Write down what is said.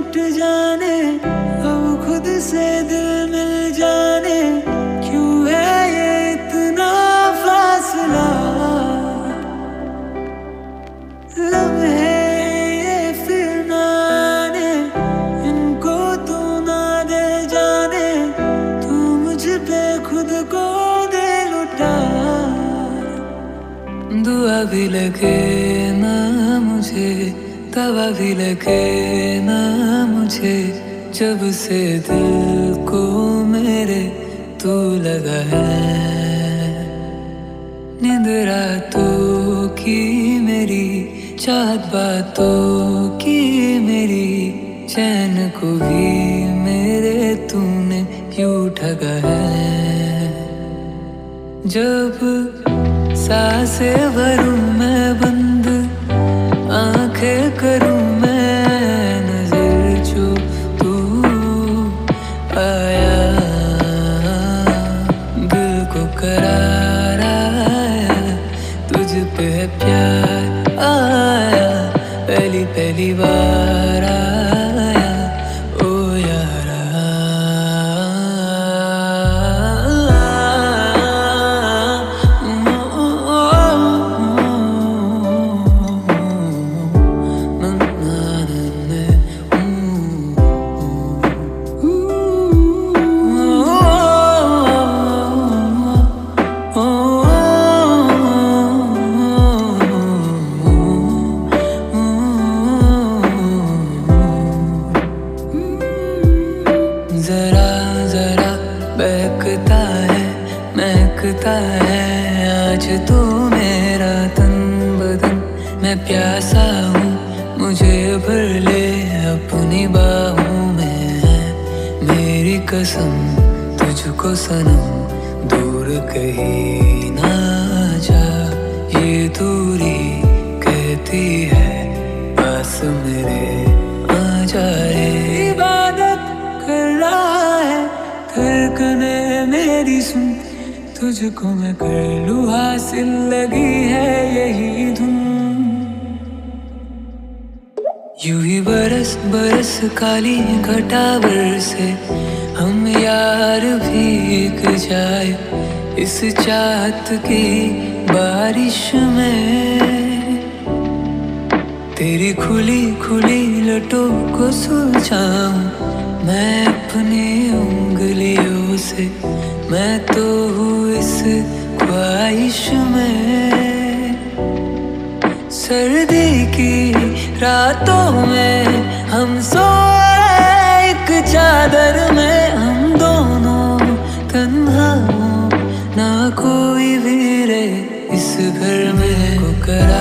मिट जाने अब खुद से दिल मिल जाने, क्यों है ये इतना फासला? लम्हे ये फिर ना आने इनको तू ना दे जाने, तू मुझ पे खुद को दे लुटा। दुआ भी लगे ना मुझे दवा भी लगे ना मुझे, जब से दिल को मेरे तू लगा है। नींद रातों की मेरी, चाहत बातों की मेरी, चैन को भी मेरे तूने यूँ ठगा है। जब साँसें भरूं तुझ पे प्यार आया। पहली पहली बार महकता है, आज तो मेरा तन बदन मैं प्यासा हूँ, मुझे भर ले अपनी बाहों में मेरी कसम, तुझको सनम, दूर कहीं ना जा। ये दूरी कहती है, पास मेरे आ जाए इबादत कर रहा है धड़कने मेरी सुन। तुझको मैं कर लू, हासिल लगी है यही धुन। यूँ ही बरस बरस काली घटावर से हम यार भीग जाए इस चाहत की बारिश में। तेरी खुली खुली लटों को सुलझाऊं, मैं अपनी उंगलियों से, मैं तो हूँ इस ख्वाहिश में। सर्दी की रातों में हम सोए एक चादर में हम दोनों तन्हा ना कोई भी रे इस घर में। को करा